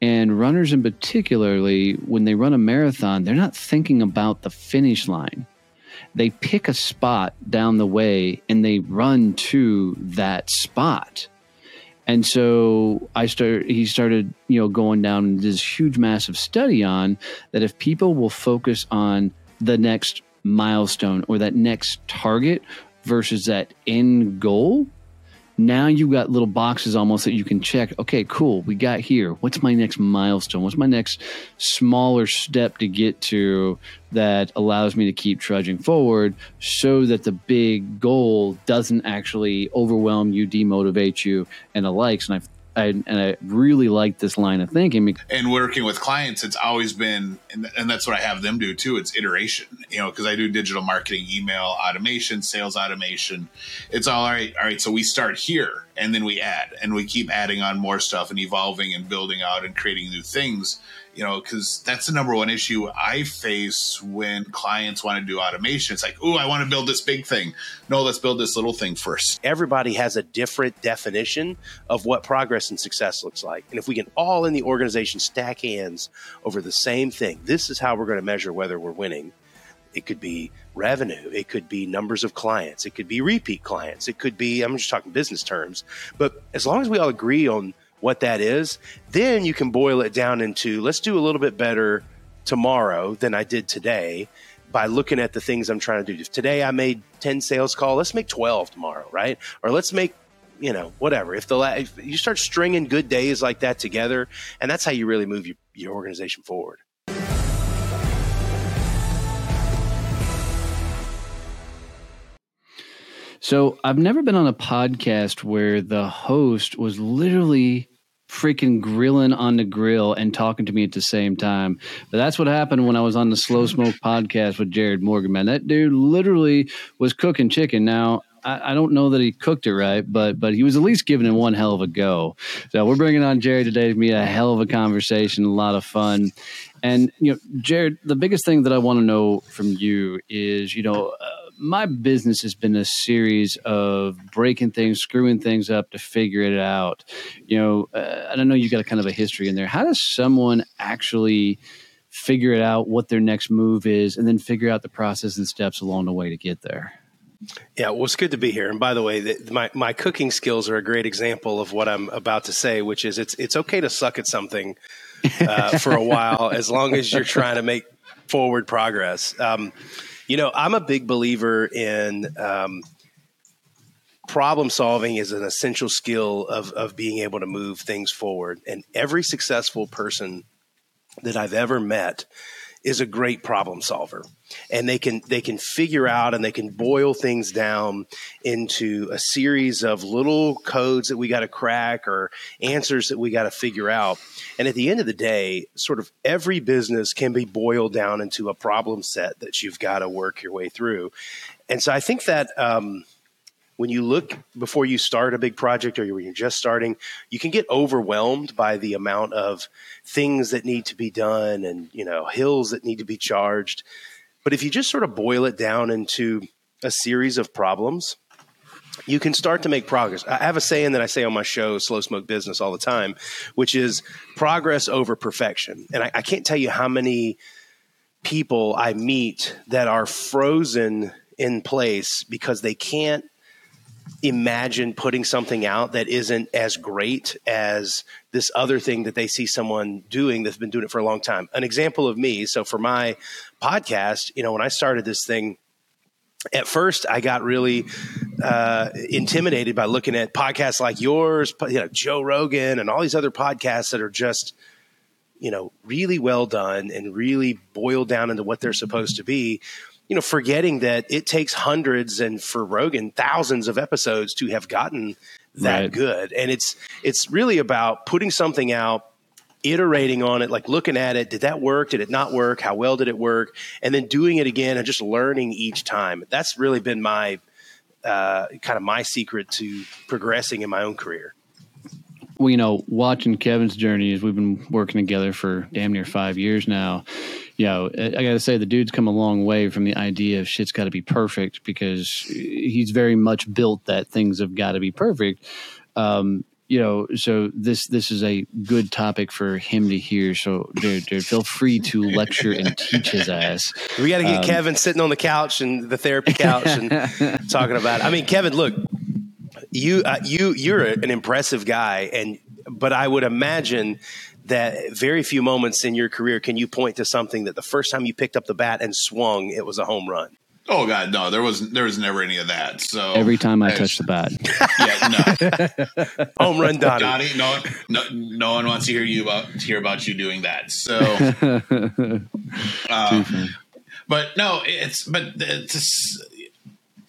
and runners, in particularly, when they run a marathon, they're not thinking about the finish line. They pick a spot down the way and they run to that spot. And so I started, he started, you know, going down this huge, massive study on that if people will focus on the next milestone or that next target versus that end goal, now you've got little boxes almost that you can check. Okay, cool. We got here. What's my next milestone? What's my next smaller step to get to that allows me to keep trudging forward so that the big goal doesn't actually overwhelm you, demotivate you, and the likes. And I've I, and I really like this line of thinking. And working with clients, it's always been, and, and that's what I have them do too. It's iteration, you know, because I do digital marketing, email automation, sales automation. It's all, all right. All right. So we start here and then we add and we keep adding on more stuff and evolving and building out and creating new things you know, because that's the number one issue I face when clients want to do automation. It's like, oh, I want to build this big thing. No, let's build this little thing first. Everybody has a different definition of what progress and success looks like. And if we can all in the organization stack hands over the same thing, this is how we're going to measure whether we're winning. It could be revenue. It could be numbers of clients. It could be repeat clients. It could be, I'm just talking business terms. But as long as we all agree on what that is, then you can boil it down into let's do a little bit better tomorrow than I did today by looking at the things I'm trying to do. If today I made 10 sales call, let's make 12 tomorrow, right? Or let's make you know, whatever. If the if you start stringing good days like that together, and that's how you really move your, your organization forward. So I've never been on a podcast where the host was literally freaking grilling on the grill and talking to me at the same time. But that's what happened when I was on the Slow Smoke podcast with Jarrod Morgan, man. That dude literally was cooking chicken. Now, I, I, don't know that he cooked it right, but but he was at least giving it one hell of a go. So we're bringing on Jarrod today to be a hell of a conversation, a lot of fun. And you know, Jarrod, the biggest thing that I want to know from you is, you know, uh, my business has been a series of breaking things, screwing things up to figure it out. You know, uh, I don't know you've got a kind of a history in there. How does someone actually figure it out what their next move is and then figure out the process and steps along the way to get there? Yeah, well, it's good to be here. And by the way, the, my my cooking skills are a great example of what I'm about to say, which is it's it's okay to suck at something uh, for a while as long as you're trying to make forward progress. Um, you know, I'm a big believer in um, problem solving is an essential skill of of being able to move things forward. And every successful person that I've ever met is a great problem solver. And they can they can figure out and they can boil things down into a series of little codes that we got to crack or answers that we got to figure out. And at the end of the day sort of every business can be boiled down into a problem set that you've got to work your way through. And so i think that um, when you look before you start a big project or when you're just starting, you can get overwhelmed by the amount of things that need to be done and you know hills that need to be charged. But if you just sort of boil it down into a series of problems you can start to make progress. I have a saying that I say on my show, Slow Smoke Business, all the time, which is progress over perfection. And I, I can't tell you how many people I meet that are frozen in place because they can't imagine putting something out that isn't as great as this other thing that they see someone doing that's been doing it for a long time. An example of me, so for my podcast, you know, when I started this thing, at first I got really uh, intimidated by looking at podcasts like yours, you know, Joe Rogan and all these other podcasts that are just, you know, really well done and really boiled down into what they're supposed to be. You know, forgetting that it takes hundreds and for Rogan thousands of episodes to have gotten that right. good, and it's it's really about putting something out iterating on it, like looking at it. Did that work? Did it not work? How well did it work? And then doing it again and just learning each time. That's really been my uh, kind of my secret to progressing in my own career. Well, you know, watching Kevin's journey as we've been working together for damn near five years now. You know, I got to say the dude's come a long way from the idea of shit's got to be perfect because he's very much built that things have got to be perfect. Um, you know, so this this is a good topic for him to hear. So, dude, dude feel free to lecture and teach his ass. We got to get um, Kevin sitting on the couch and the therapy couch and talking about. It. I mean, Kevin, look, you uh, you you're an impressive guy, and but I would imagine that very few moments in your career can you point to something that the first time you picked up the bat and swung, it was a home run. Oh God, no! There was there was never any of that. So every time I, I touch the bat, yeah, no, home run, Donnie. Donnie, no, no, no one wants to hear you about to hear about you doing that. So, um, but no, it's but it's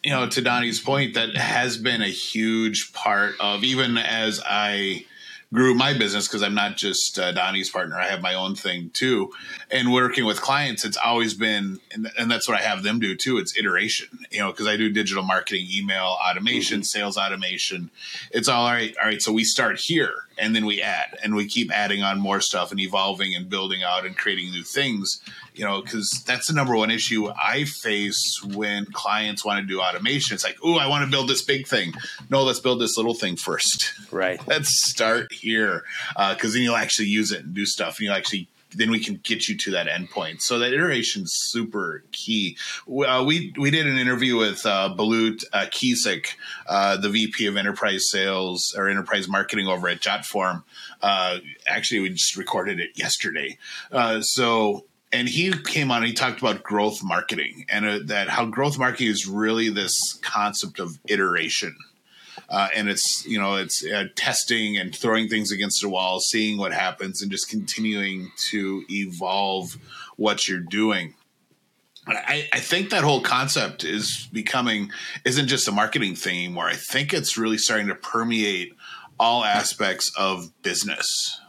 you know to Donnie's point that has been a huge part of even as I grew my business because I'm not just uh, Donnie's partner. I have my own thing too. And working with clients, it's always been, and, and that's what I have them do too. It's iteration, you know, because I do digital marketing, email automation, mm-hmm. sales automation. It's all, all right. All right. So we start here and then we add and we keep adding on more stuff and evolving and building out and creating new things you know, because that's the number one issue I face when clients want to do automation. It's like, oh, I want to build this big thing. No, let's build this little thing first. Right. let's start here because uh, then you'll actually use it and do stuff. And you'll actually then we can get you to that endpoint. So that iteration is super key. Uh, we we did an interview with uh, Balut uh, Kisik, uh, the VP of Enterprise Sales or Enterprise Marketing over at Jotform. Uh, actually, we just recorded it yesterday. Uh, so and he came on and he talked about growth marketing and uh, that how growth marketing is really this concept of iteration uh, and it's you know it's uh, testing and throwing things against the wall seeing what happens and just continuing to evolve what you're doing I, I, think that whole concept is becoming isn't just a marketing thing anymore. I think it's really starting to permeate all aspects of business.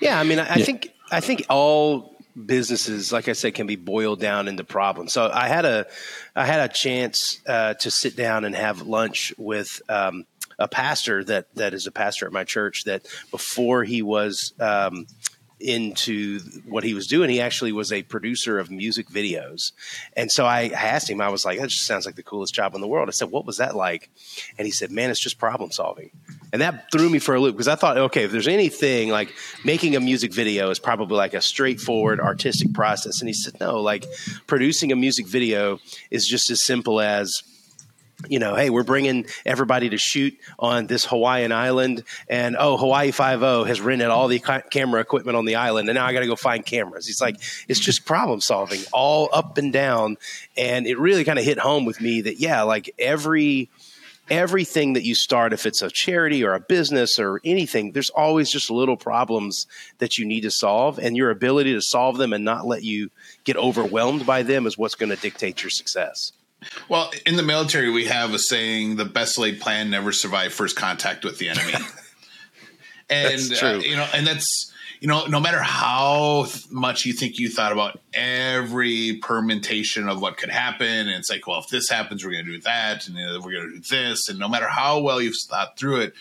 Yeah, I mean, I, I think I think all businesses, like I said, can be boiled down into problems. So I had a, I had a chance uh, to sit down and have lunch with um, a pastor that that is a pastor at my church. That before he was um, into what he was doing. He actually was a producer of music videos. And so I asked him, I was like, that just sounds like the coolest job in the world. I said, what was that like? And he said, man, it's just problem solving. And that threw me for a loop because I thought, okay, if there's anything like making a music video is probably like a straightforward artistic process. And he said, no, like producing a music video is just as simple as you know, hey, we're bringing everybody to shoot on this Hawaiian island, and oh, Hawaii Five O has rented all the ca- camera equipment on the island, and now I got to go find cameras. It's like, it's just problem solving, all up and down, and it really kind of hit home with me that yeah, like every everything that you start, if it's a charity or a business or anything, there's always just little problems that you need to solve, and your ability to solve them and not let you get overwhelmed by them is what's going to dictate your success. Well, in the military, we have a saying: "The best laid plan never survived first contact with the enemy." and uh, you know, and that's you know, no matter how much you think you thought about every permutation of what could happen, and it's like, well, if this happens, we're going to do that, and we're going to do this, and no matter how well you've thought through it,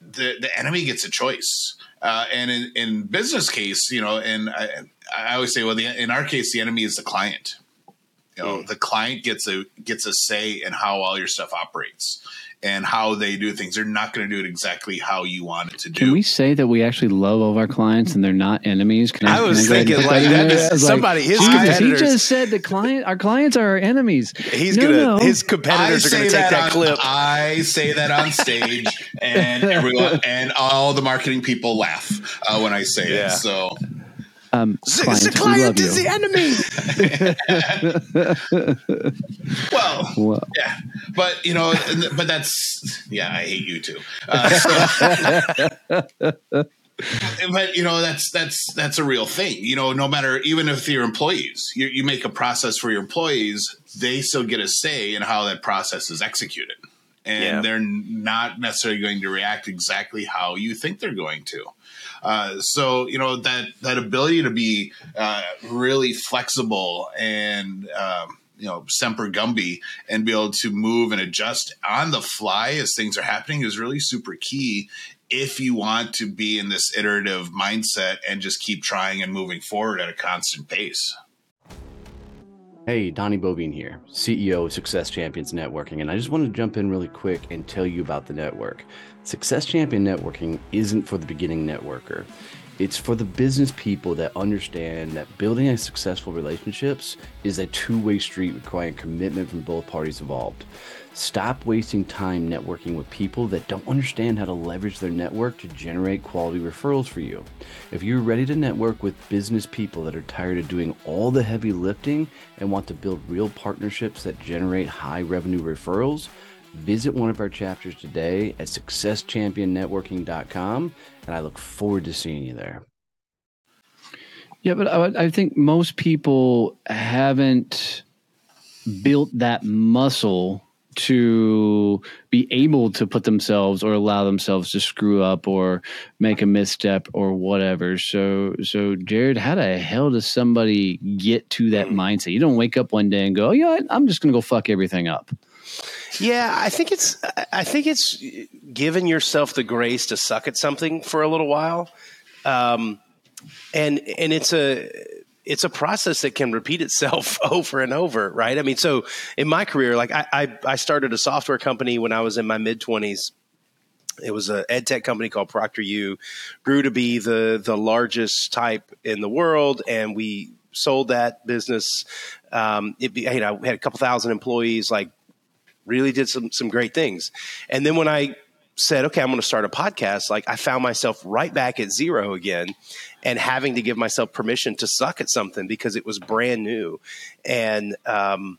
the the enemy gets a choice. Uh, and in, in business case, you know, and I, I always say, well, the, in our case, the enemy is the client You know, mm. the client gets a gets a say in how all your stuff operates and how they do things. They're not going to do it exactly how you want it to do. Can we say that we actually love all of our clients and they're not enemies? Can I, I was thinking like that. Is, somebody like, his competitors. He just said the client, our clients are our enemies. He's no, gonna. No. His competitors I are going to take that, on, clip. I say that on stage, and everyone and all the marketing people laugh uh, when I say yeah. it. So um, client, the client is the enemy. well, well, yeah, but you know, but that's yeah. I hate you too. Uh, so, but you know that's that's that's a real thing. You know, no matter even if your employees, you, you make a process for your employees, they still get a say in how that process is executed and yeah. they're not necessarily going to react exactly how you think they're going to. Uh, so you know that that ability to be uh, really flexible and um, you know semper gumby and be able to move and adjust on the fly as things are happening is really super key if you want to be in this iterative mindset and just keep trying and moving forward at a constant pace. Hey, Donnie Boivin here, CEO of Success Champions Networking, and I just want to jump in really quick and tell you about the network. Success Champion Networking isn't for the beginning networker. It's for the business people that understand that building a successful relationships is a two-way street requiring commitment from both parties involved. Stop wasting time networking with people that don't understand how to leverage their network to generate quality referrals for you. If you're ready to network with business people that are tired of doing all the heavy lifting and want to build real partnerships that generate high revenue referrals, visit one of our chapters today at successchampionnetworking.com and I look forward to seeing you there. Yeah, but I, I think most people haven't built that muscle to be able to put themselves or allow themselves to screw up or make a misstep or whatever. So, so Jarrod, how the hell does somebody get to that hmm. mindset? You don't wake up one day and go, "Oh, yeah, I'm just going to go fuck everything up." Yeah, I think it's I think it's giving yourself the grace to suck at something for a little while, um, and and it's a it's a process that can repeat itself over and over, right? I mean, so in my career, like I, I, I started a software company when I was in my mid twenties. It was an ed tech company called ProctorU, grew to be the the largest type in the world, and we sold that business. Um, it, be, you know, had a couple thousand employees, like really did some some great things. And then when I said, okay, I'm going to start a podcast, like I found myself right back at zero again and having to give myself permission to suck at something because it was brand new. And, um,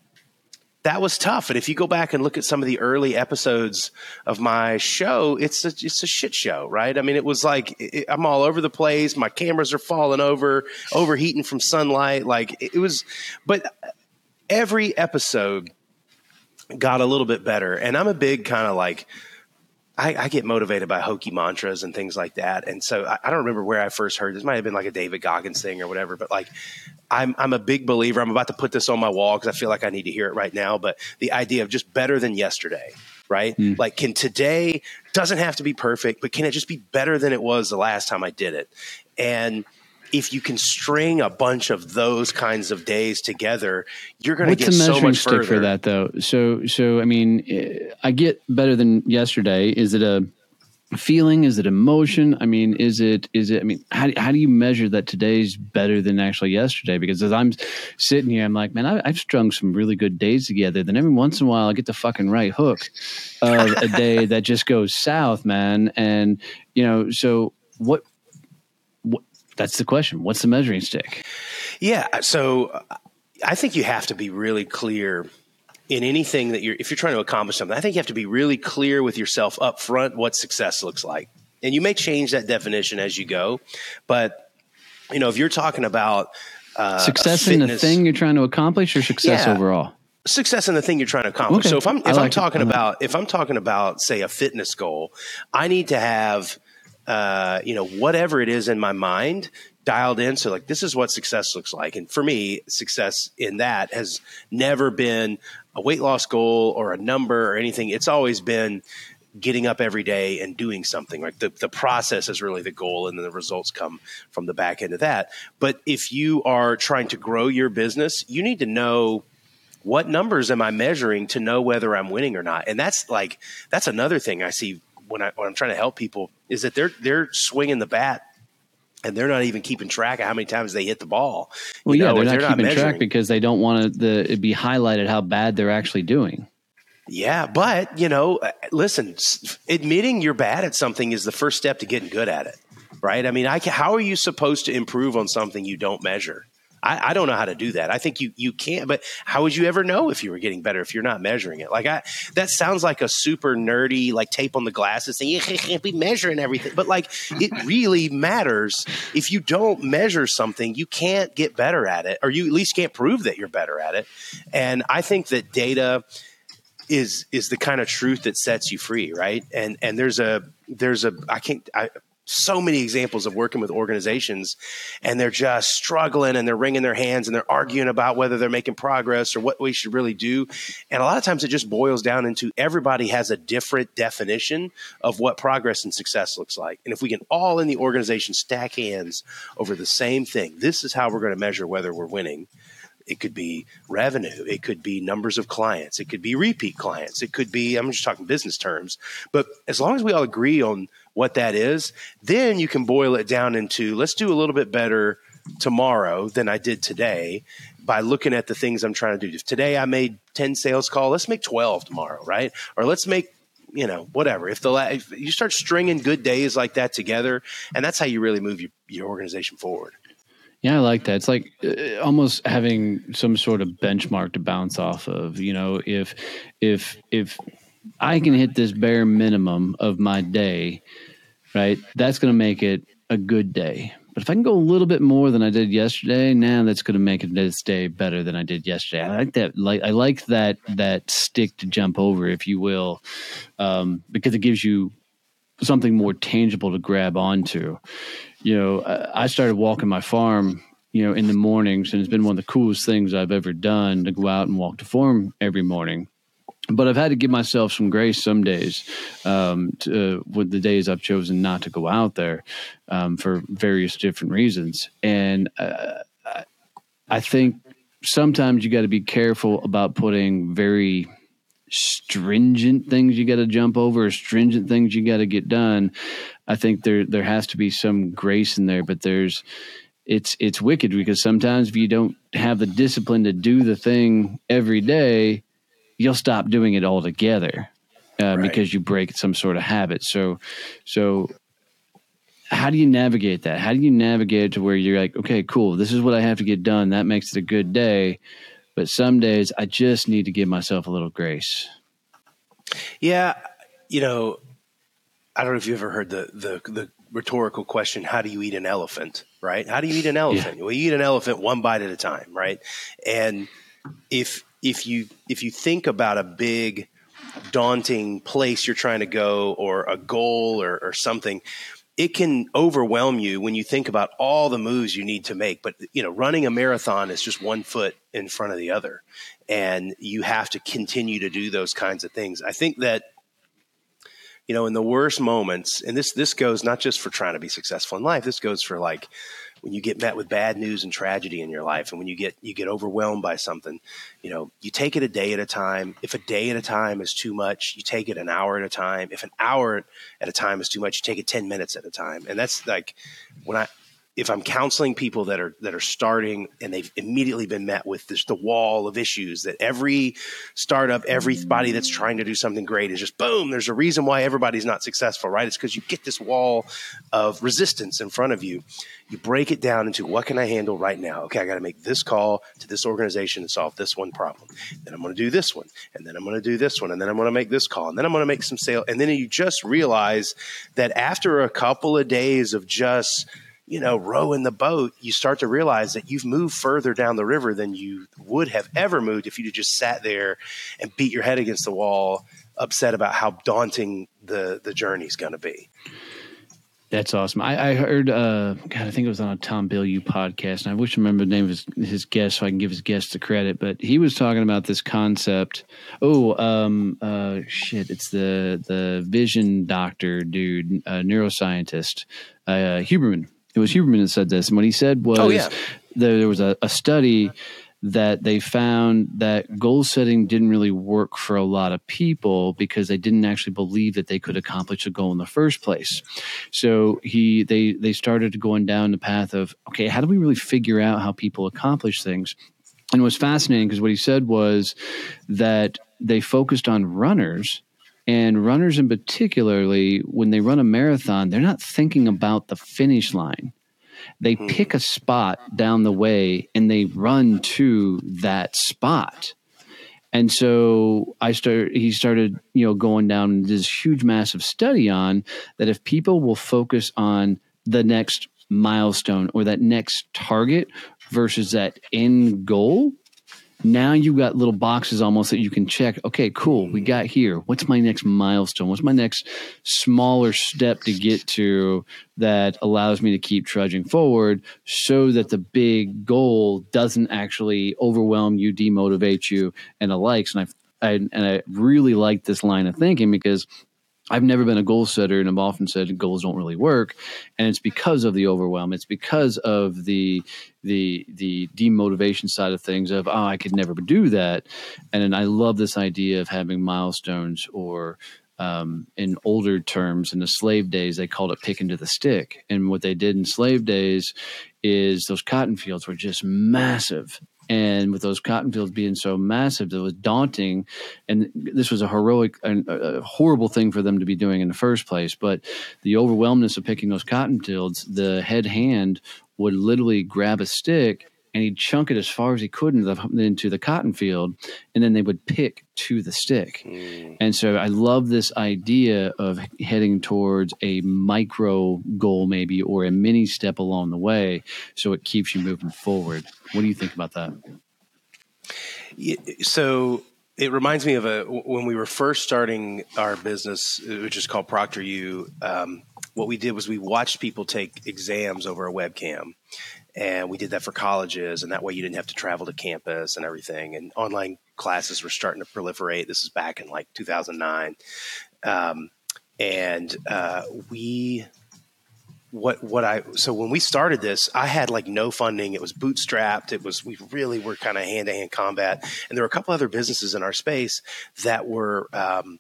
that was tough. And if you go back and look at some of the early episodes of my show, it's a, it's a shit show, right? I mean, it was like it, I'm all over the place. My cameras are falling over, overheating from sunlight. Like it was, but every episode got a little bit better. And I'm a big kind of like I, I, get motivated by hokey mantras and things like that. And so I, I, don't remember where I first heard this. Might have been like a David Goggins thing or whatever. But like, I'm I'm a big believer. I'm about to put this on my wall because I feel like I need to hear it right now. But the idea of just better than yesterday, right? Mm. Like, can today doesn't have to be perfect, but can it just be better than it was the last time I did it? And if you can string a bunch of those kinds of days together, you're going to get the so much further. What's a measuring stick further. for that, though? So, so I mean, I get better than yesterday. Is it a feeling? Is it emotion? I mean, is it? Is it? I mean, how how do you measure that today's better than actually yesterday? Because as I'm sitting here, I'm like, man, I, I've strung some really good days together. Then every once in a while, I get the fucking right hook of a day that just goes south, man. And you know, so what that's the question. What's the measuring stick? Yeah. So I think you have to be really clear in anything that you're, if you're trying to accomplish something, I think you have to be really clear with yourself up front what success looks like. And you may change that definition as you go. But, you know, if you're talking about uh, success fitness, in the thing you're trying to accomplish or success yeah, overall? success in the thing you're trying to accomplish. Okay. So if I'm if like I'm talking about if I'm talking about say a fitness goal, I need to have uh, you know, whatever it is in my mind dialed in. So, like, this is what success looks like. And for me, success in that has never been a weight loss goal or a number or anything. It's always been getting up every day and doing something. Like the, the process is really the goal, and then the results come from the back end of that. But if you are trying to grow your business, you need to know what numbers am I measuring to know whether I'm winning or not? And that's like that's another thing I see when I when I'm trying to help people is that they're they're swinging the bat and they're not even keeping track of how many times they hit the ball. Well, yeah, know, they're, not they're keeping not track because they don't want to it be highlighted how bad they're actually doing. Yeah, but you know, uh, listen, admitting you're bad at something is the first step to getting good at it, right? I mean, I can, how are you supposed to improve on something you don't measure? I, I, don't know how to do that. I think you you can't. But how would you ever know if you were getting better if you're not measuring it? Like I, that sounds like a super nerdy like tape on the glasses thing. You can't be measuring everything, but like it really matters. If you don't measure something, you can't get better at it, or you at least can't prove that you're better at it. And I think that data is is the kind of truth that sets you free, right? And and there's a there's a I can't I so many examples of working with organizations and they're just struggling and they're wringing their hands and they're arguing about whether they're making progress or what we should really do. And a lot of times it just boils down into everybody has a different definition of what progress and success looks like. And if we can all in the organization stack hands over the same thing, this is how we're going to measure whether we're winning. It could be revenue. It could be numbers of clients. It could be repeat clients. It could be, I'm just talking business terms. But as long as we all agree on what that is, then you can boil it down into let's do a little bit better tomorrow than I did today by looking at the things I'm trying to do. If today I made 10 sales call, let's make 12 tomorrow, right? Or let's make you know, whatever. If the if you start stringing good days like that together, and that's how you really move your, your organization forward. Yeah, I like that. It's like uh, almost having some sort of benchmark to bounce off of. You know, if if if I can hit this bare minimum of my day, right? That's going to make it a good day. But if I can go a little bit more than I did yesterday, now that's going to make it this day better than I did yesterday. I like that. Like I like that that stick to jump over, if you will, um, because it gives you something more tangible to grab onto. You know, I started walking my farm you know, in the mornings, and it's been one of the coolest things I've ever done to go out and walk the farm every morning but I've had to give myself some grace some days um, to, uh, with the days I've chosen not to go out there um, for various different reasons. And uh, I think sometimes you got to be careful about putting very stringent things you got to jump over, stringent things you got to get done. I think there there has to be some grace in there, but there's it's it's wicked because sometimes if you don't have the discipline to do the thing every day you'll stop doing it altogether uh, right. because you break some sort of habit. So, so how do you navigate that? How do you navigate to where you're like, okay, cool, this is what I have to get done. That makes it a good day. But some days I just need to give myself a little grace. Yeah. You know, I don't know if you ever heard the, the, the rhetorical question, how do you eat an elephant? Right? How do you eat an elephant? Yeah. Well, you eat an elephant one bite at a time, right? And if if you if you think about a big daunting place you're trying to go or a goal or, or something it can overwhelm you when you think about all the moves you need to make. But you know running a marathon is just one foot in front of the other and you have to continue to do those kinds of things. I think that you know in the worst moments and this this goes not just for trying to be successful in life this goes for like when you get met with bad news and tragedy in your life and when you get you get overwhelmed by something you know you take it a day at a time. If a day at a time is too much you take it an hour at a time. If an hour at a time is too much you take it 10 minutes at a time. And that's like when i if I'm counseling people that are that are starting and they've immediately been met with this the wall of issues that every startup, everybody that's trying to do something great is just boom. There's a reason why everybody's not successful, right? It's because you get this wall of resistance in front of you. You break it down into what can I handle right now? Okay, I got to make this call to this organization and solve this one problem. Then I'm going to do this one, and then I'm going to do this one, and then I'm going to make this call, and then I'm going to make some sale, and then you just realize that after a couple of days of just you know, rowing the boat, you start to realize that you've moved further down the river than you would have ever moved if you'd just sat there and beat your head against the wall, upset about how daunting the the journey's going to be. That's awesome. I, I heard, uh, God, I think it was on a Tom Bilyeu podcast, and I wish I remember the name of his, his guest so I can give his guest the credit. But he was talking about this concept. Oh, um, uh, shit! It's the the vision doctor dude, uh, neuroscientist, uh, Huberman it was Huberman that said this, and what he said oh, was, oh, yeah. there, there was a, a study that they found that goal setting didn't really work for a lot of people because they didn't actually believe that they could accomplish a goal in the first place. So he they they started going down the path of okay, how do we really figure out how people accomplish things? And it was fascinating because what he said was that they focused on runners and runners in particularly when they run a marathon they're not thinking about the finish line they hmm. pick a spot down the way and they run to that spot. And so I started, he started, you know, going down this huge, massive study on that if people will focus on the next milestone or that next target versus that end goal, now you've got little boxes almost that you can check. Okay, cool. We mm-hmm. got here. What's my next milestone? What's my next smaller step to get to that allows me to keep trudging forward so that the big goal doesn't actually overwhelm you, demotivate you, and the likes. And I, I and I really like this line of thinking because I've never been a goal setter, and I've often said goals don't really work, and it's because of the overwhelm. It's because of the the the demotivation side of things. Of oh, I could never do that, and I love this idea of having milestones or um, in older terms, in the slave days, they called it picking to the stick. And what they did in slave days is those cotton fields were just massive and with those cotton fields being so massive, it was daunting. And this was a heroic, and a horrible thing for them to be doing in the first place. But the overwhelmness of picking those cotton fields, the head hand would literally grab a stick and he'd chunk it as far as he could into the, into the cotton field, and then they would pick to the stick. Mm. And so I love this idea of heading towards a micro goal, maybe, or a mini step along the way, so it keeps you moving forward. What do you think about that? So it reminds me of a when we were first starting our business, which is called ProctorU. Um, what we did was we watched people take exams over a webcam and we did that for colleges and that way you didn't have to travel to campus and everything and online classes were starting to proliferate this is back in like 2009 um, and uh, we what what I so when we started this, I had like no funding. It was bootstrapped. It was we really were kind of hand to hand combat, and there were a couple other businesses in our space that were, um,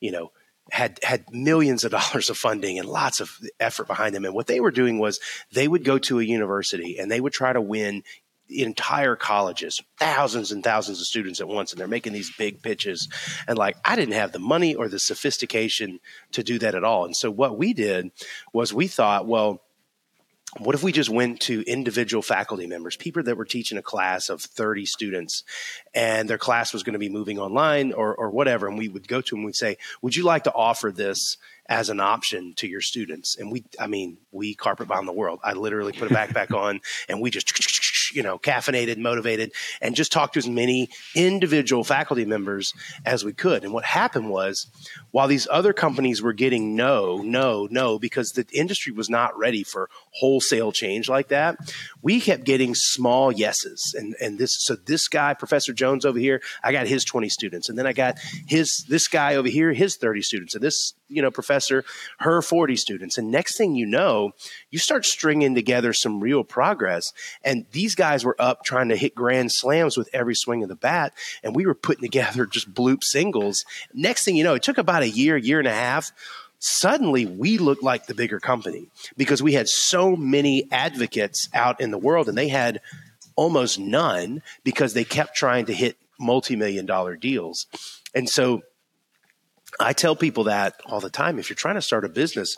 you know, had had millions of dollars of funding and lots of effort behind them. And what they were doing was they would go to a university and they would try to win entire colleges, thousands and thousands of students at once, and they're making these big pitches. And like, I didn't have the money or the sophistication to do that at all. And so what we did was we thought, well, what if we just went to individual faculty members, people that were teaching a class of 30 students and their class was going to be moving online or, or whatever. And we would go to them, we'd say, Would you like to offer this as an option to your students? And we, I mean, we carpet bomb the world. I literally put a backpack on and we just you know, caffeinated, motivated, and just talk to as many individual faculty members as we could. And what happened was, while these other companies were getting no, no, no, because the industry was not ready for wholesale change like that, we kept getting small yeses. And and this so this guy, Professor Jones over here, I got his 20 students, and then I got his this guy over here, his 30 students, and this you know professor, her 40 students. And next thing you know, you start stringing together some real progress. And these guys were up trying to hit grand slams with every swing of the bat, and we were putting together just bloop singles. Next thing you know, it took about a year, year and a half suddenly we looked like the bigger company because we had so many advocates out in the world and they had almost none because they kept trying to hit multi-million dollar deals. And so I tell people that all the time. If you're trying to start a business,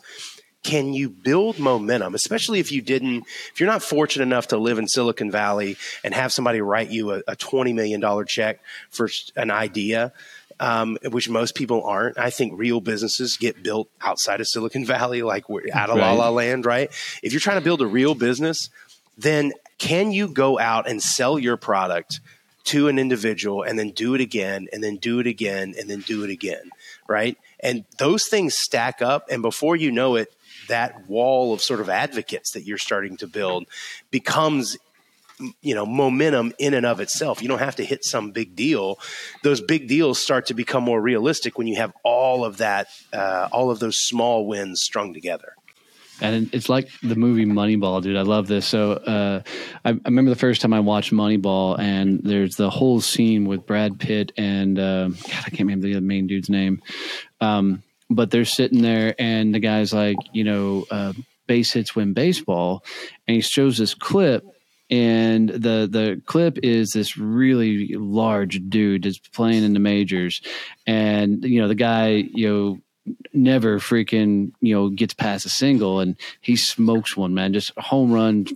can you build momentum, especially if you didn't, if you're not fortunate enough to live in Silicon Valley and have somebody write you a, a $20 million check for an idea? Um, which most people aren't. I think real businesses get built outside of Silicon Valley, like we're out of right. La La Land, right? If you're trying to build a real business, then can you go out and sell your product to an individual and then do it again and then do it again and then do it again, right? And those things stack up. And before you know it, that wall of sort of advocates that you're starting to build becomes you know momentum in and of itself you don't have to hit some big deal those big deals start to become more realistic when you have all of that uh, all of those small wins strung together and it's like the movie Moneyball, dude. I love this. So uh, I, I, remember the first time I watched Moneyball, and there's the whole scene with Brad Pitt and uh, God, I can't remember the main dude's name. Um, but they're sitting there, and the guy's like, you know, uh, base hits win baseball, and he shows this clip. And the the clip is this really large dude that's playing in the majors, and you know the guy you know never freaking you know gets past a single and he smokes one man. Just home run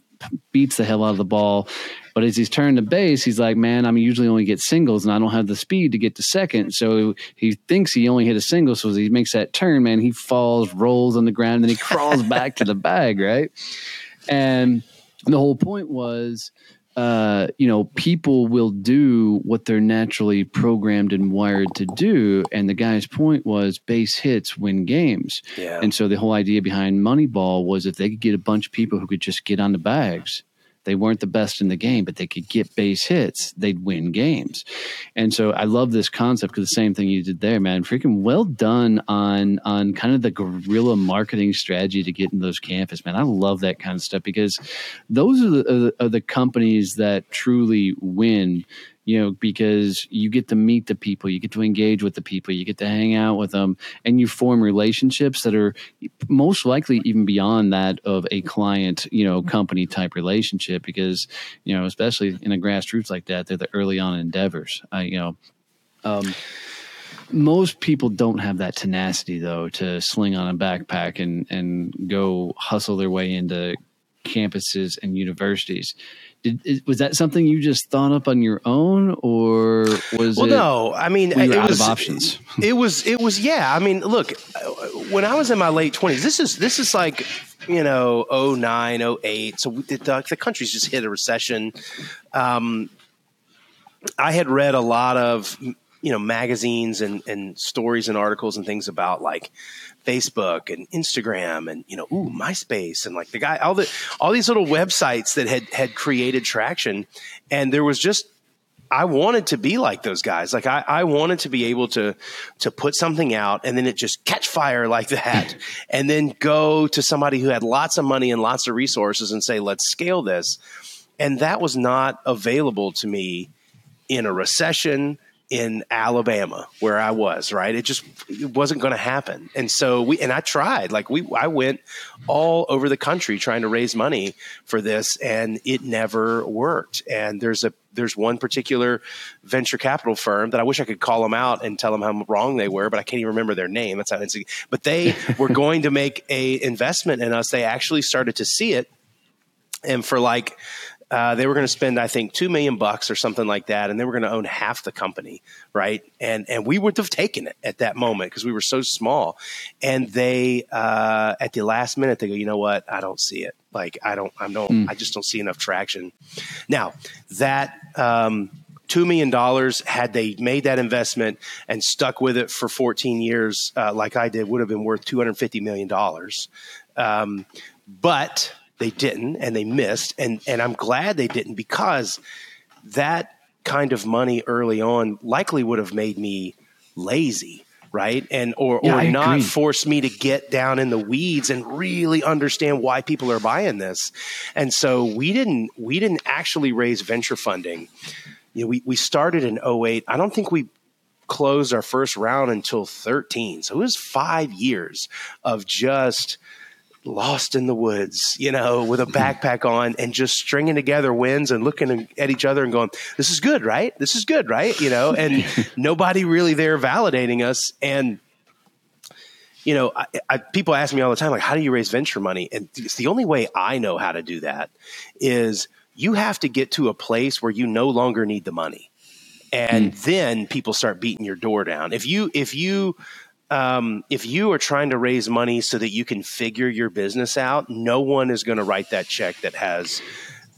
beats the hell out of the ball. But as he's turning the base he's like man i'm usually only get singles and i don't have the speed to get to second. So he thinks he only hit a single so as he makes that turn man he falls rolls on the ground and then he crawls back to the bag right? And the whole point was uh, you know, people will do what they're naturally programmed and wired to do. And the guy's point was base hits win games. Yeah. And so the whole idea behind Moneyball was if they could get a bunch of people who could just get on the bags, they weren't the best in the game, but they could get base hits. They'd win games. And so I love this concept because the same thing you did there, man. Freaking well done on on kind of the guerrilla marketing strategy to get in those campus, man. I love that kind of stuff because those are the, are the companies that truly win you know, because you get to meet the people, you get to engage with the people, you get to hang out with them, and you form relationships that are most likely even beyond that of a client, you know, company type relationship. Because you know, especially in a grassroots like that, they're the early on endeavors. I, you know, um, most people don't have that tenacity though to sling on a backpack and and go hustle their way into campuses and universities did, was that something you just thought up on your own, or was well, it? no. I mean, we it out was, of options. It was. It was. Yeah. I mean, look, when I was in my late twenties, this is this is like you know 09, 08. So the, the country's just hit a recession. Um, I had read a lot of you know magazines and, and stories and articles and things about like Facebook and Instagram and you know, ooh, MySpace and like the guy, all the all these little websites that had had created traction, and there was just I wanted to be like those guys. Like I, I wanted to be able to to put something out and then it just catch fire like that, and then go to somebody who had lots of money and lots of resources and say, let's scale this. And that was not available to me in a recession in Alabama where I was, right? It just it wasn't going to happen. And so we and I tried. Like we I went all over the country trying to raise money for this and it never worked. And there's a there's one particular venture capital firm that I wish I could call them out and tell them how wrong they were, but I can't even remember their name. That's how it's but they were going to make a investment in us. They actually started to see it and for like uh, they were going to spend, I think, two million bucks or something like that, and they were going to own half the company, right? And and we would have taken it at that moment because we were so small. And they, uh, at the last minute, they go, you know what? I don't see it. Like I don't, I don't, mm. I just don't see enough traction. Now that. Um, $2 million had they made that investment and stuck with it for 14 years uh, like i did would have been worth $250 million um, but they didn't and they missed and and I'm glad they didn't because that kind of money early on likely would have made me lazy right? And or yeah, or not force me to get down in the weeds and really understand why people are buying this. And so we didn't we didn't actually raise venture funding. You know we we started in 08 i don't think we closed our first round until 13 so it was 5 years of just lost in the woods, you know, with a backpack on and just stringing together wins and looking at each other and going, this is good, right? This is good, right? You know, and nobody really there validating us. And, you know, I, I, people ask me all the time, like, how do you raise venture money? And it's the only way I know how to do that is you have to get to a place where you no longer need the money. And mm. then people start beating your door down. If you, if you, um, if you are trying to raise money so that you can figure your business out, no one is going to write that check that has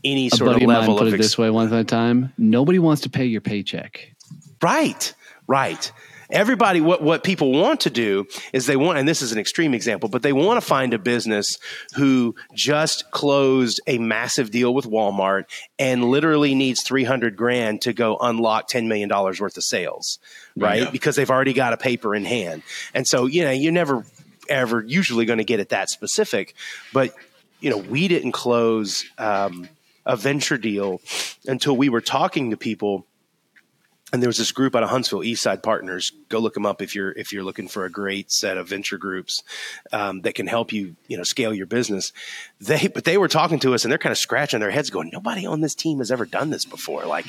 any a sort of level of. put it ex- this way one time. Nobody wants to pay your paycheck. Right, right everybody what what people want to do is they want and this is an extreme example but they want to find a business who just closed a massive deal with Walmart and literally needs 300 grand to go unlock 10 million dollars worth of sales right yeah. because they've already got a paper in hand and so you know you're never ever usually going to get it that specific. But you know, we didn't close um, a venture deal until we were talking to people and there was this group out of Huntsville, Eastside Partners. Go look them up if you're if you're looking for a great set of venture groups um, that can help you, you know, scale your business. They but they were talking to us and they're kind of scratching their heads, going, "Nobody on this team has ever done this before. Like,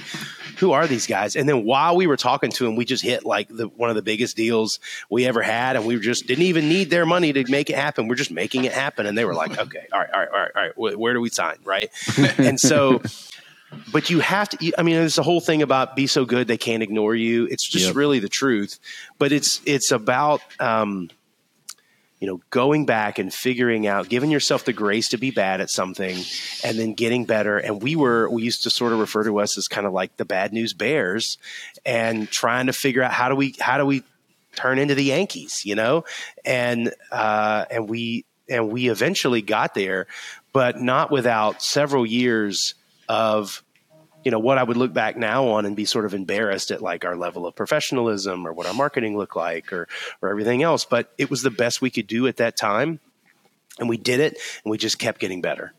who are these guys?" And then while we were talking to them, we just hit like the one of the biggest deals we ever had, and we just didn't even need their money to make it happen. We're just making it happen, and they were like, "Okay, all right, all right, all right, all right. Where, where do we sign?" Right, and so but you have to i mean there's the whole thing about be so good they can't ignore you. It's just yep. really the truth. But it's it's about um, you know going back and figuring out giving yourself the grace to be bad at something and then getting better. And we were we used to sort of refer to us as kind of like the bad news bears and trying to figure out how do we how do we turn into the yankees you know? And uh and we and we eventually got there but not without several years of you know what I would look back now on and be sort of embarrassed at like our level of professionalism or what our marketing looked like or or everything else. But it was the best we could do at that time, and we did it, and we just kept getting better.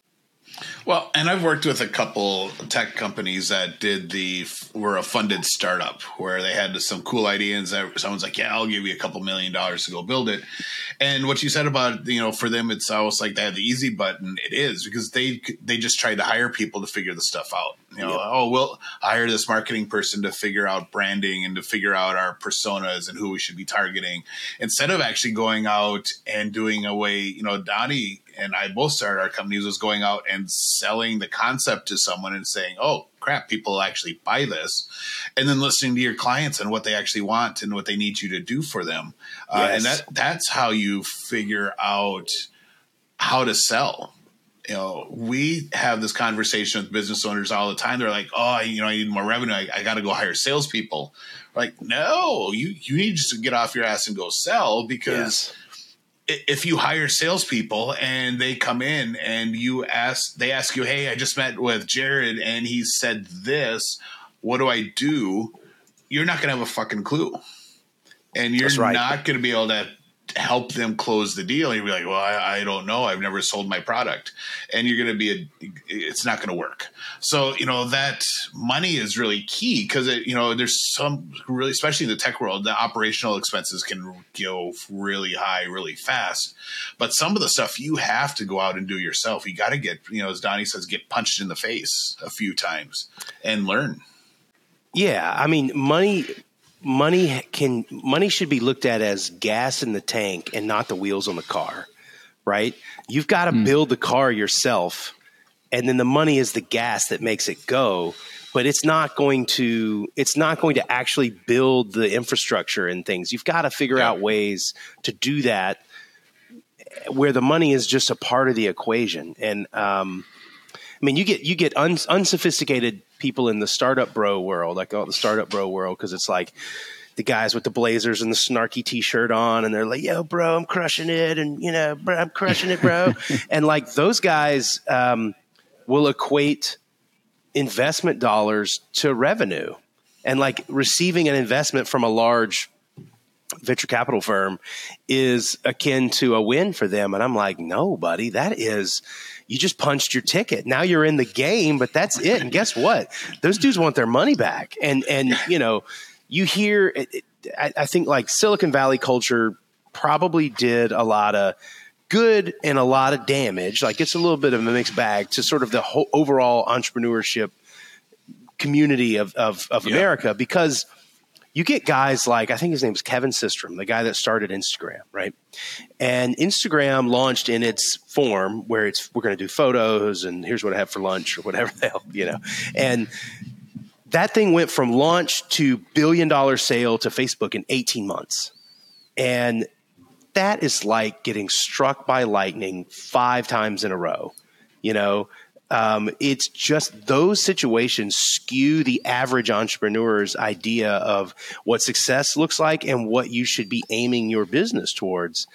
Well, and I've worked with a couple tech companies that did the were a funded startup where they had some cool ideas. That someone's like, "Yeah, I'll give you a couple million dollars to go build it." And what you said about you know for them, it's almost like they have the easy button. It is because they they just tried to hire people to figure the stuff out. You know, oh, we'll hire this marketing person to figure out branding and to figure out our personas and who we should be targeting instead of actually going out and doing a way. You know, Donnie and I both started our companies was going out and selling the concept to someone and saying, "Oh, crap, people actually buy this," and then listening to your clients and what they actually want and what they need you to do for them, yes. uh, and that that's how you figure out how to sell. You know, we have this conversation with business owners all the time. They're like, "Oh, you know, I need more revenue. I, I got to go hire salespeople." Like, no, you you need to get off your ass and go sell because. Yes if you hire salespeople and they come in and you ask, they ask you, "Hey, I just met with Jarrod and he said this. What do I do?" You're not going to have a fucking clue, and you're right. not going to be able to help them close the deal. You'd be like, well, I, I, don't know. I've never sold my product. And you're going to be, a, it's not going to work. So, you know, that money is really key because, you know, there's some really, especially in the tech world, the operational expenses can go really high really fast. But some of the stuff you have to go out and do yourself. You got to get, you know, as Donnie says, get punched in the face a few times and learn. Yeah. I mean, money money can money should be looked at as gas in the tank and not the wheels on the car, right? You've got to mm. build the car yourself, and then the money is the gas that makes it go. But it's not going to it's not going to actually build the infrastructure and things. You've got to figure yeah. out ways to do that where the money is just a part of the equation. And um, I mean, you get you get un, unsophisticated people in the startup bro world. I call it the startup bro world because it's like the guys with the blazers and the snarky t-shirt on and they're like yo bro i'm crushing it and you know bro, i'm crushing it bro and like those guys um, will equate investment dollars to revenue and like receiving an investment from a large venture capital firm is akin to a win for them and i'm like no buddy that is you just punched your ticket. Now you're in the game, but that's it. And guess what? Those dudes want their money back. And and you know, you hear. I, I think like Silicon Valley culture probably did a lot of good and a lot of damage. Like it's a little bit of a mixed bag to sort of the whole overall entrepreneurship community of of, of America because you get guys like I think his name is Kevin Systrom, the guy that started Instagram, right? And Instagram launched in its form where it's we're going to do photos and here's what I have for lunch or whatever the hell, you know. And that thing went from launch to billion dollar sale to Facebook in 18 months. And that is like getting struck by lightning five times in a row. You know, um, it's just those situations skew the average entrepreneur's idea of what success looks like and what you should be aiming your business towards.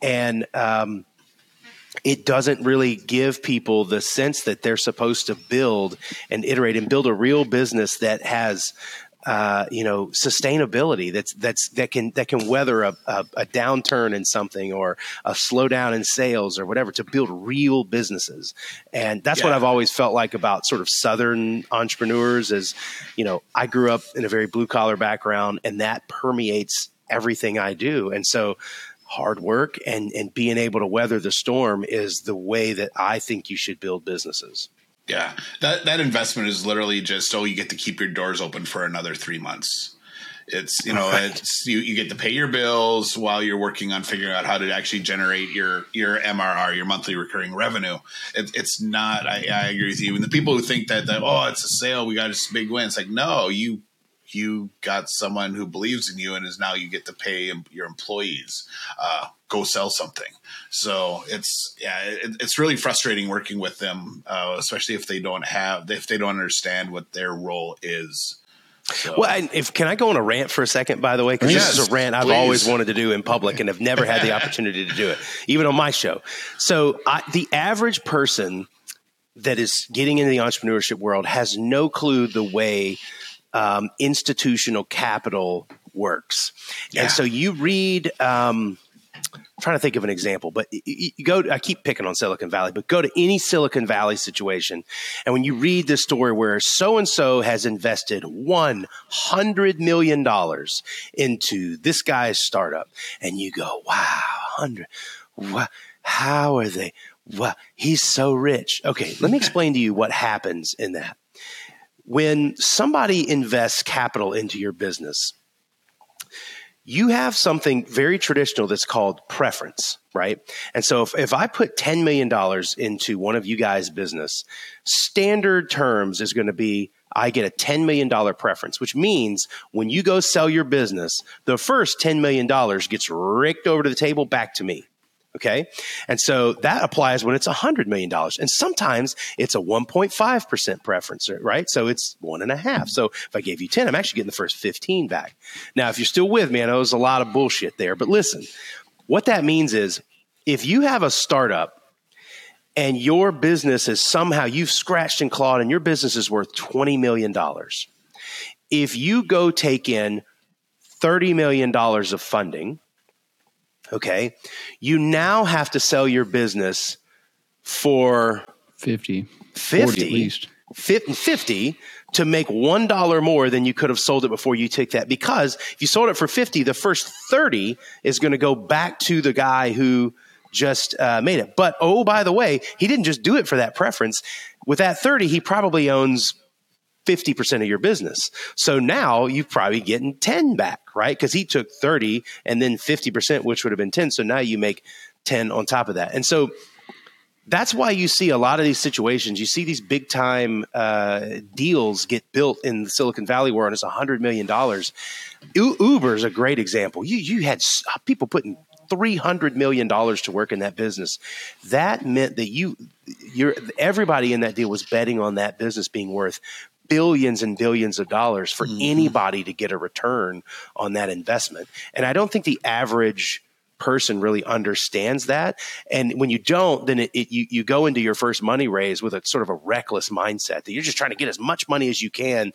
And um, it doesn't really give people the sense that they're supposed to build and iterate and build a real business that has uh, you know sustainability that's that's that can that can weather a, a, a, downturn in something or a slowdown in sales or whatever to build real businesses. And that's yeah. what i've always felt like about sort of southern entrepreneurs is you know i grew up in a very blue collar background and that permeates everything i do. And so hard work and and being able to weather the storm is the way that i think you should build businesses yeah, that that investment is literally just oh, you get to keep your doors open for another three months. It's you know it's you, you get to pay your bills while you're working on figuring out how to actually generate your your MRR, your monthly recurring revenue. It, it's not. I, I, agree with you. And the people who think that that oh, it's a sale, we got this big win. It's like no, you you got someone who believes in you and is now you get to pay your employees uh, go sell something so it's yeah it, it's really frustrating working with them uh, especially if they don't have if they don't understand what their role is so. Well, if can I go on a rant for a second? By the way, because yes, this is a rant I've please. always wanted to do in public and have never had the opportunity to do it, even on my show. So, I, the average person that is getting into the entrepreneurship world has no clue the way um, institutional capital works. Yeah. And so you read, um, I'm trying to think of an example, but you, go. To, I keep picking on Silicon Valley, but go to any Silicon Valley situation, and when you read the story where so and so has invested one hundred million dollars into this guy's startup, and you go, "Wow, hundred, wow, how are they? Wow, he's so rich." Okay, let me explain to you what happens in that when somebody invests capital into your business, you have something very traditional that's called preference, right? And so if, if I put $10 million into one of you guys' business, standard terms is going to be I get a $10 million preference, which means when you go sell your business, the first $10 million gets ricked over to the table back to me. Okay. And so that applies when it's $100 million. And sometimes it's a 1.5% preference, right? So it's one and a half. So if I gave you 10, I'm actually getting the first 15 back. Now, if you're still with me, I know there's a lot of bullshit there, but listen, what that means is if you have a startup and your business is somehow you've scratched and clawed and your business is worth $20 million, if you go take in $30 million of funding, Okay. You now have to sell your business for 50, 50 at least. 50 to make one dollar more than you could have sold it before you took that. Because if you sold it for 50 the first 30 is going to go back to the guy who just uh, made it. But oh by the way he didn't just do it for that preference. With that 30 he probably owns 50% of your business. So now you're probably getting 10 back, right? Because he took 30 and then 50%, which would have been 10. So now you make 10 on top of that. And so that's why you see a lot of these situations. You see these big time uh, deals get built in the Silicon Valley where it's $100 million. Uber is a great example. You, you had people putting $300 million to work in that business. That meant that you, you're, everybody in that deal was betting on that business being worth billions and billions of dollars for mm-hmm. anybody to get a return on that investment. And I don't think the average person really understands that. And when you don't, then it, it, you, you go into your first money raise with a sort of a reckless mindset that you're just trying to get as much money as you can.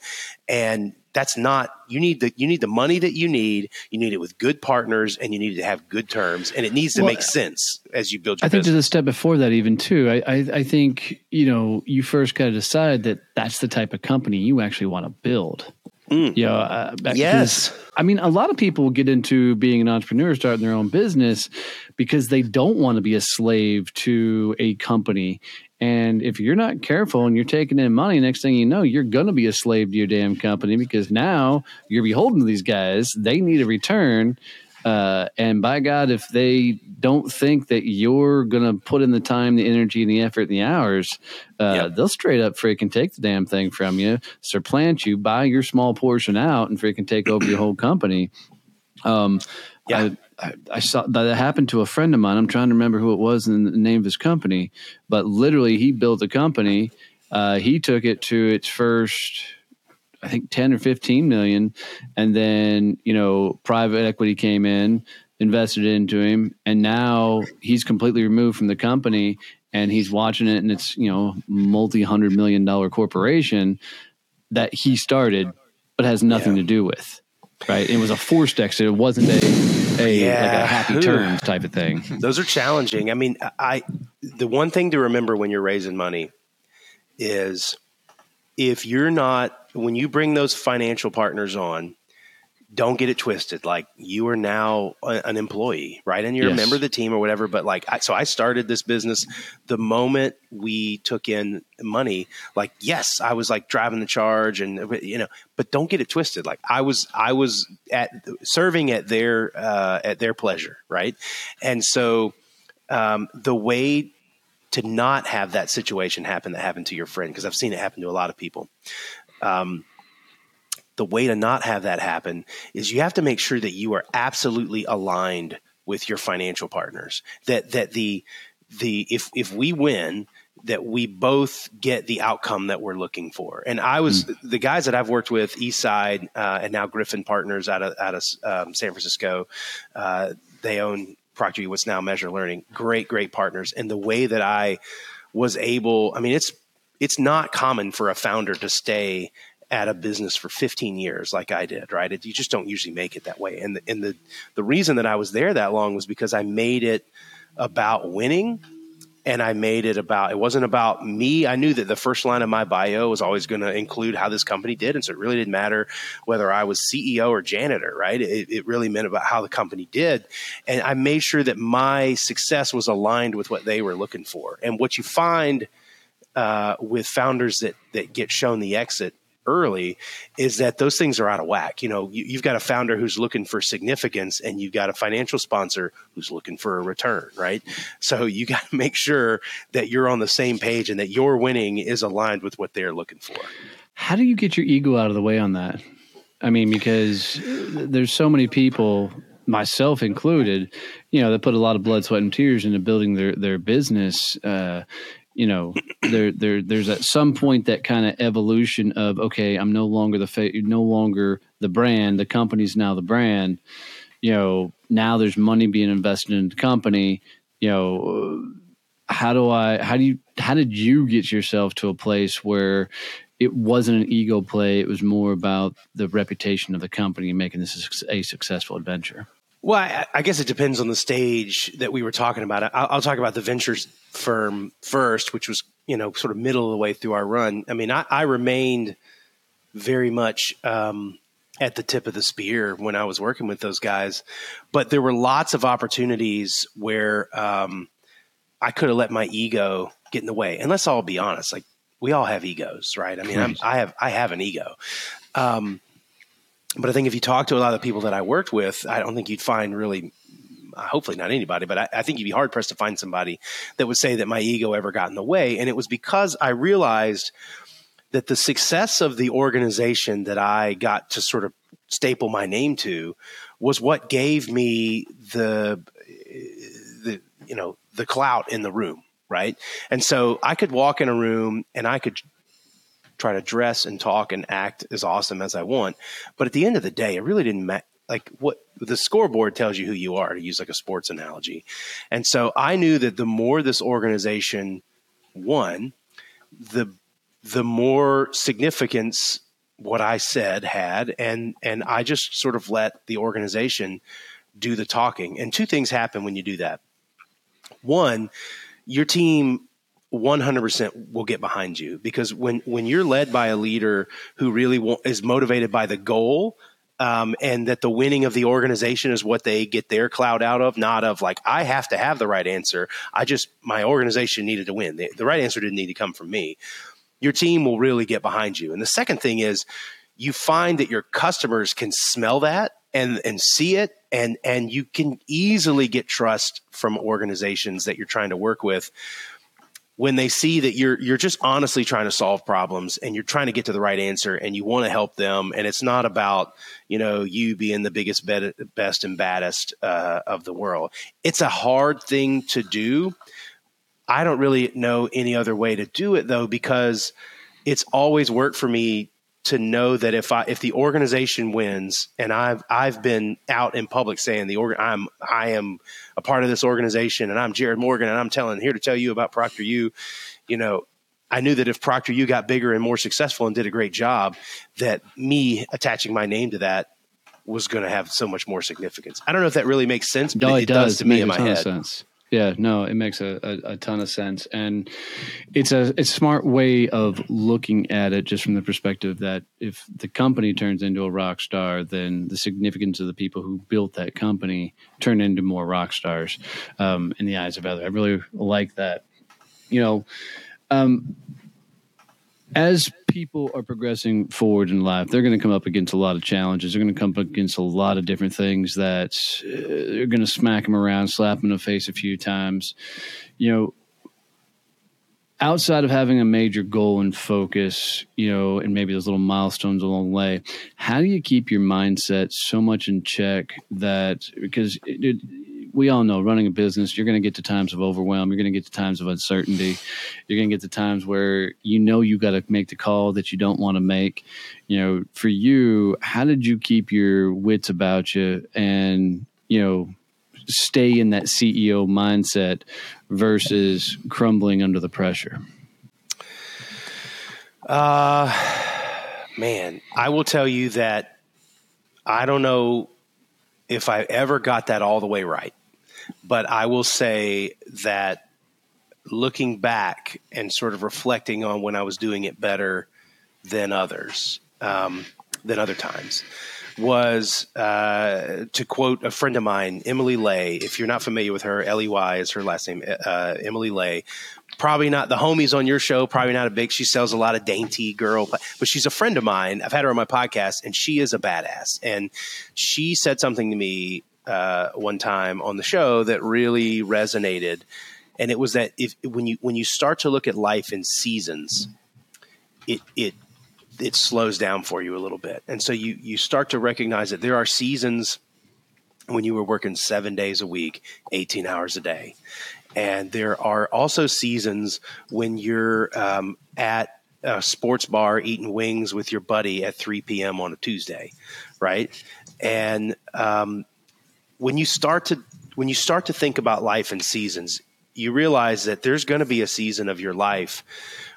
And that's not you need the you need the money that you need you need it with good partners and you need to have good terms and it needs to well, make sense as you build your i think business. there's a step before that even too I, I, I think you know you first got to decide that that's the type of company you actually want to build mm. you know uh, yes i mean a lot of people get into being an entrepreneur starting their own business because they don't want to be a slave to a company and if you're not careful and you're taking in money, next thing you know, you're going to be a slave to your damn company because now you're beholden to these guys. They need a return. Uh, and by God, if they don't think that you're going to put in the time, the energy, and the effort, and the hours, uh, yep. they'll straight up freaking take the damn thing from you, supplant you, buy your small portion out, and freaking take over your whole company. Um, yeah. I, I, saw that happened to a friend of mine. I'm trying to remember who it was and the name of his company, but literally he built a company. Uh, he took it to its first, I think 10 or 15 million. And then, you know, private equity came in, invested into him. And now he's completely removed from the company and he's watching it and it's, you know, multi hundred million dollar corporation that he started but has nothing yeah. to do with. Right. It was a forced exit. It wasn't a a yeah. like a happy terms type of thing. Those are challenging. I mean, I the one thing to remember when you're raising money is if you're not when you bring those financial partners on, don't get it twisted. Like you are now a, an employee, right? And you're yes. a member of the team or whatever. But like, I, so I started this business the moment we took in money. Like, yes, I was like driving the charge, and you know, but don't get it twisted. Like I was, I was at serving at their uh, at their pleasure, right? And so um, the way to not have that situation happen that happened to your friend, because I've seen it happen to a lot of people. Um, the way to not have that happen is you have to make sure that you are absolutely aligned with your financial partners. That that the the if if we win, that we both get the outcome that we're looking for. And I was mm. the guys that I've worked with, Eastside uh, and now Gryphon Partners out of out of um, San Francisco. Uh, they own Proctor, what's now Meazure Learning. Great, great partners. And the way that I was able, I mean, it's it's not common for a founder to stay at a business for 15 years like I did, right? It, you just don't usually make it that way. And the, and the the reason that I was there that long was because I made it about winning and I made it about it wasn't about me. I knew that the first line of my bio was always going to include how this company did, and so it really didn't matter whether I was CEO or janitor, right? It, it really meant about how the company did, and I made sure that my success was aligned with what they were looking for. And what you find uh, with founders that that get shown the exit early is that those things are out of whack. You know, you, have got a founder who's looking for significance and you've got a financial sponsor who's looking for a return, right? So you got to make sure that you're on the same page and that your winning is aligned with what they're looking for. How do you get your ego out of the way on that? I mean, because there's so many people myself included, you know, that put a lot of blood, sweat, and tears into building their their business. Uh, you know there there there's at some point that kind of evolution of okay i'm no longer the fa- no longer the brand the company's now the brand. You know now there's money being invested in the company. You know how do i how do you how did you get yourself to a place where it wasn't an ego play it was more about the reputation of the company and making this a successful adventure well, I, I, guess it depends on the stage that we were talking about. I'll, I'll, talk about the ventures firm first, which was you know sort of middle of the way through our run. I mean, I, I remained very much um, at the tip of the spear when I was working with those guys, but there were lots of opportunities where um, I could have let my ego get in the way. And let's all be honest, like we all have egos, right? I mean, i have I have an ego. Um, but I think if you talk to a lot of the people that I worked with, I don't think you'd find really, uh, hopefully not anybody, but I, I, think you'd be hard pressed to find somebody that would say that my ego ever got in the way. And it was because I realized that the success of the organization that I got to sort of staple my name to was what gave me the, the, you know, the clout in the room. Right. And so I could walk in a room and I could try to dress and talk and act as awesome as I want. But at the end of the day, it really didn't matter. Like what the scoreboard tells you who you are, to use like a sports analogy. And so I knew that the more this organization won, the the more significance what I said had, and and I just sort of let the organization do the talking. And two things happen when you do that. One, your team 100% will get behind you because when when you're led by a leader who really is motivated by the goal um, and that the winning of the organization is what they get their cloud out of, not of like I have to have the right answer. I just my organization needed to win. The, the right answer didn't need to come from me. Your team will really get behind you. And the second thing is you find that your customers can smell that and and see it and and you can easily get trust from organizations that you're trying to work with when they see that you're you're just honestly trying to solve problems and you're trying to get to the right answer and you want to help them and it's not about you know you being the biggest best and baddest uh, of the world. It's a hard thing to do. I don't really know any other way to do it though because it's always worked for me to know that if I if the organization wins and I've I've been out in public saying the organ I'm I am a part of this organization and I'm Jarrod Morgan and I'm telling here to tell you about ProctorU, you know, I knew that if ProctorU got bigger and more successful and did a great job, that me attaching my name to that was going to have so much more significance. I don't know if that really makes sense, but No, it, it, does, to me in my head. sense. Yeah, no, it makes a, a, a ton of sense, and it's a a smart way of looking at it, just from the perspective that if the company turns into a rock star, then the significance of the people who built that company turn into more rock stars um, in the eyes of others. I really like that. You know, um, as people are progressing forward in life, they're going to come up against a lot of challenges. They're going to come up against a lot of different things that uh, are going to smack them around, slap them in the face a few times. You know, outside of having a major goal and focus, you know, and maybe those little milestones along the way, how do you keep your mindset so much in check that because it, we all know running a business, you're going to get to times of overwhelm, you're going to get to times of uncertainty, you're going to get to times where you know you got to make the call that you don't want to make. You know, for you, how did you keep your wits about you and, you know, stay in that CEO mindset versus crumbling under the pressure? Uh, man, I will tell you that I don't know if I ever got that all the way right, but I will say that looking back and sort of reflecting on when I was doing it better than others, um, than other times, was uh, to quote a friend of mine, Emily Ley. If you're not familiar with her, L E Y is her last name, uh, Emily Ley. Probably not the homies on your show. Probably not a big. She sells a lot of dainty girl, but she's a friend of mine. I've had her on my podcast, and she is a badass. And she said something to me uh, one time on the show that really resonated. And it was that if when you when you start to look at life in seasons, it it it slows down for you a little bit. And so you you start to recognize that there are seasons when you were working 7 days a week, 18 hours a day. And there are also seasons when you're um, at a sports bar eating wings with your buddy at 3 p.m. on a Tuesday, right? And um, when you start to when you start to think about life in seasons, you realize that there's going to be a season of your life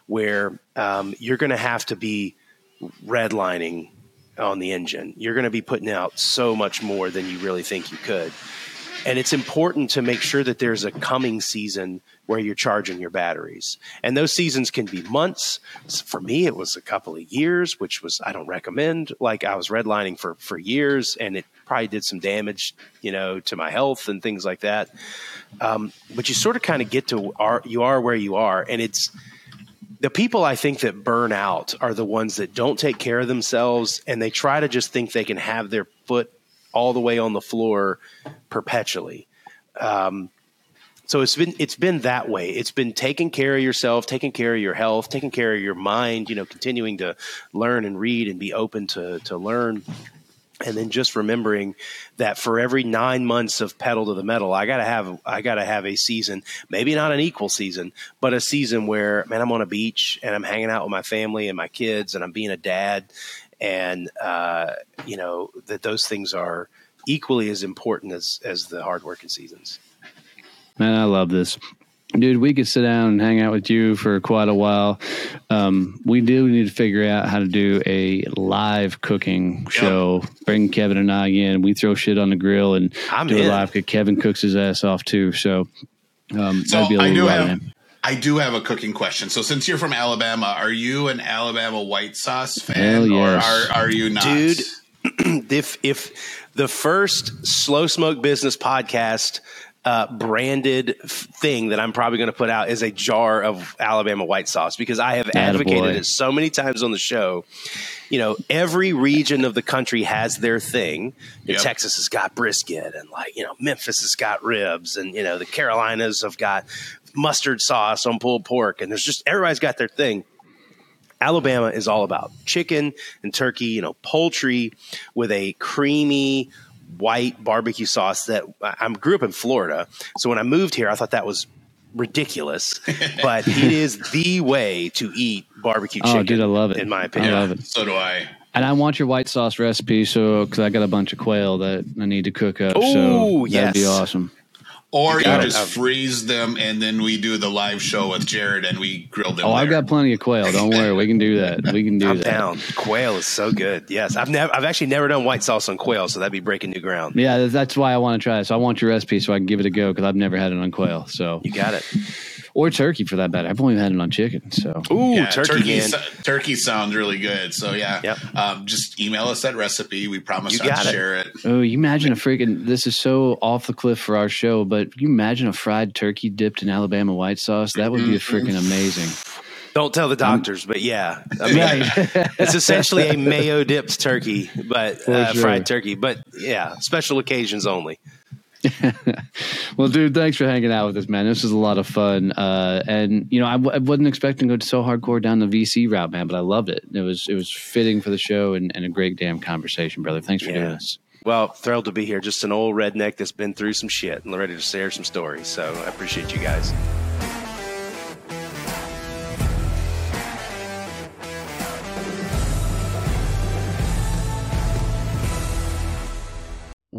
where um, you're going to have to be redlining on the engine. You're going to be putting out so much more than you really think you could. And it's important to make sure that there's a coming season where you're charging your batteries. And those seasons can be months. For me, it was a couple of years, which was, I don't recommend. Like I was redlining for, for years and it probably did some damage, you know, to my health and things like that. Um, but you sort of kind of get to, are, you are where you are. And it's, the people I think that burn out are the ones that don't take care of themselves and they try to just think they can have their foot all the way on the floor perpetually. Um, so it's been it's been that way. It's been taking care of yourself, taking care of your health, taking care of your mind. You know, continuing to learn and read and be open to to learn. And then just remembering that for every nine months of pedal to the metal, I gotta have I gotta have a season, maybe not an equal season, but a season where man, I'm on a beach and I'm hanging out with my family and my kids and I'm being a dad and uh, you know that those things are equally as important as as the hard working seasons. Man, I love this. Dude, we could sit down and hang out with you for quite a while. Um, we do need to figure out how to do a live cooking show. Bring Kevin and I in. We throw shit on the grill and I'm do in. a live. 'cause Kevin cooks his ass off too. So, um, So that'd be a I little do have man. I do have a cooking question. So since you're from Alabama, are you an Alabama white sauce fan Hell yes. or are, are you not? Dude, if if the first slow smoke business podcast uh, branded thing that I'm probably going to put out is a jar of Alabama white sauce because I have advocated it so many times on the show. You know, every region of the country has their thing. Yep. Texas has got brisket, and like you know, Memphis has got ribs, and you know, the Carolinas have got mustard sauce on pulled pork, and there's just everybody's got their thing. Alabama is all about chicken and turkey, you know, poultry with a creamy white barbecue sauce that I grew up in Florida. So when I moved here, I thought that was ridiculous, but it is the way to eat barbecue Oh, dude, I love it. In my opinion, I love it. So do I. And I want your white sauce recipe, so because I got a bunch of quail that I need to cook up. Ooh, so that'd be awesome. Or you, got it. just freeze them and then we do the live show with Jarrod and we grill them. Oh, I've got plenty of quail. Don't worry, we can do that. We can do I'm that. down. Quail is so good. Yes, I've never, I've actually never done white sauce on quail, so that'd be breaking new ground. Yeah, that's why I want to try it. So I want your recipe so I can give it a go because I've never had it on quail. So You got it. Or turkey for that matter. I've only had it on chicken. So Ooh, Yeah, turkey, turkey, so- turkey sounds really good. So yeah, Yep. um, just email us that recipe. We promise You not got to it. share it. oh, you imagine a freaking this is so off the cliff for our show, but you imagine a fried turkey dipped in Alabama white sauce. That would be Mm-hmm. freaking amazing. Don't tell the doctors, but yeah, I mean, it's essentially a mayo dipped turkey, but uh, sure. fried turkey. But yeah, special occasions only. well, dude, thanks for hanging out with us, man. This was a lot of fun. Uh, and you know, I, w- I wasn't expecting to go so hardcore down the VC route, man, but I loved it. It was it was fitting for the show and, and a great damn conversation, brother. Thanks for Yeah. doing this. Well, thrilled to be here. Just an old redneck that's been through some shit and ready to share some stories. So I appreciate you guys.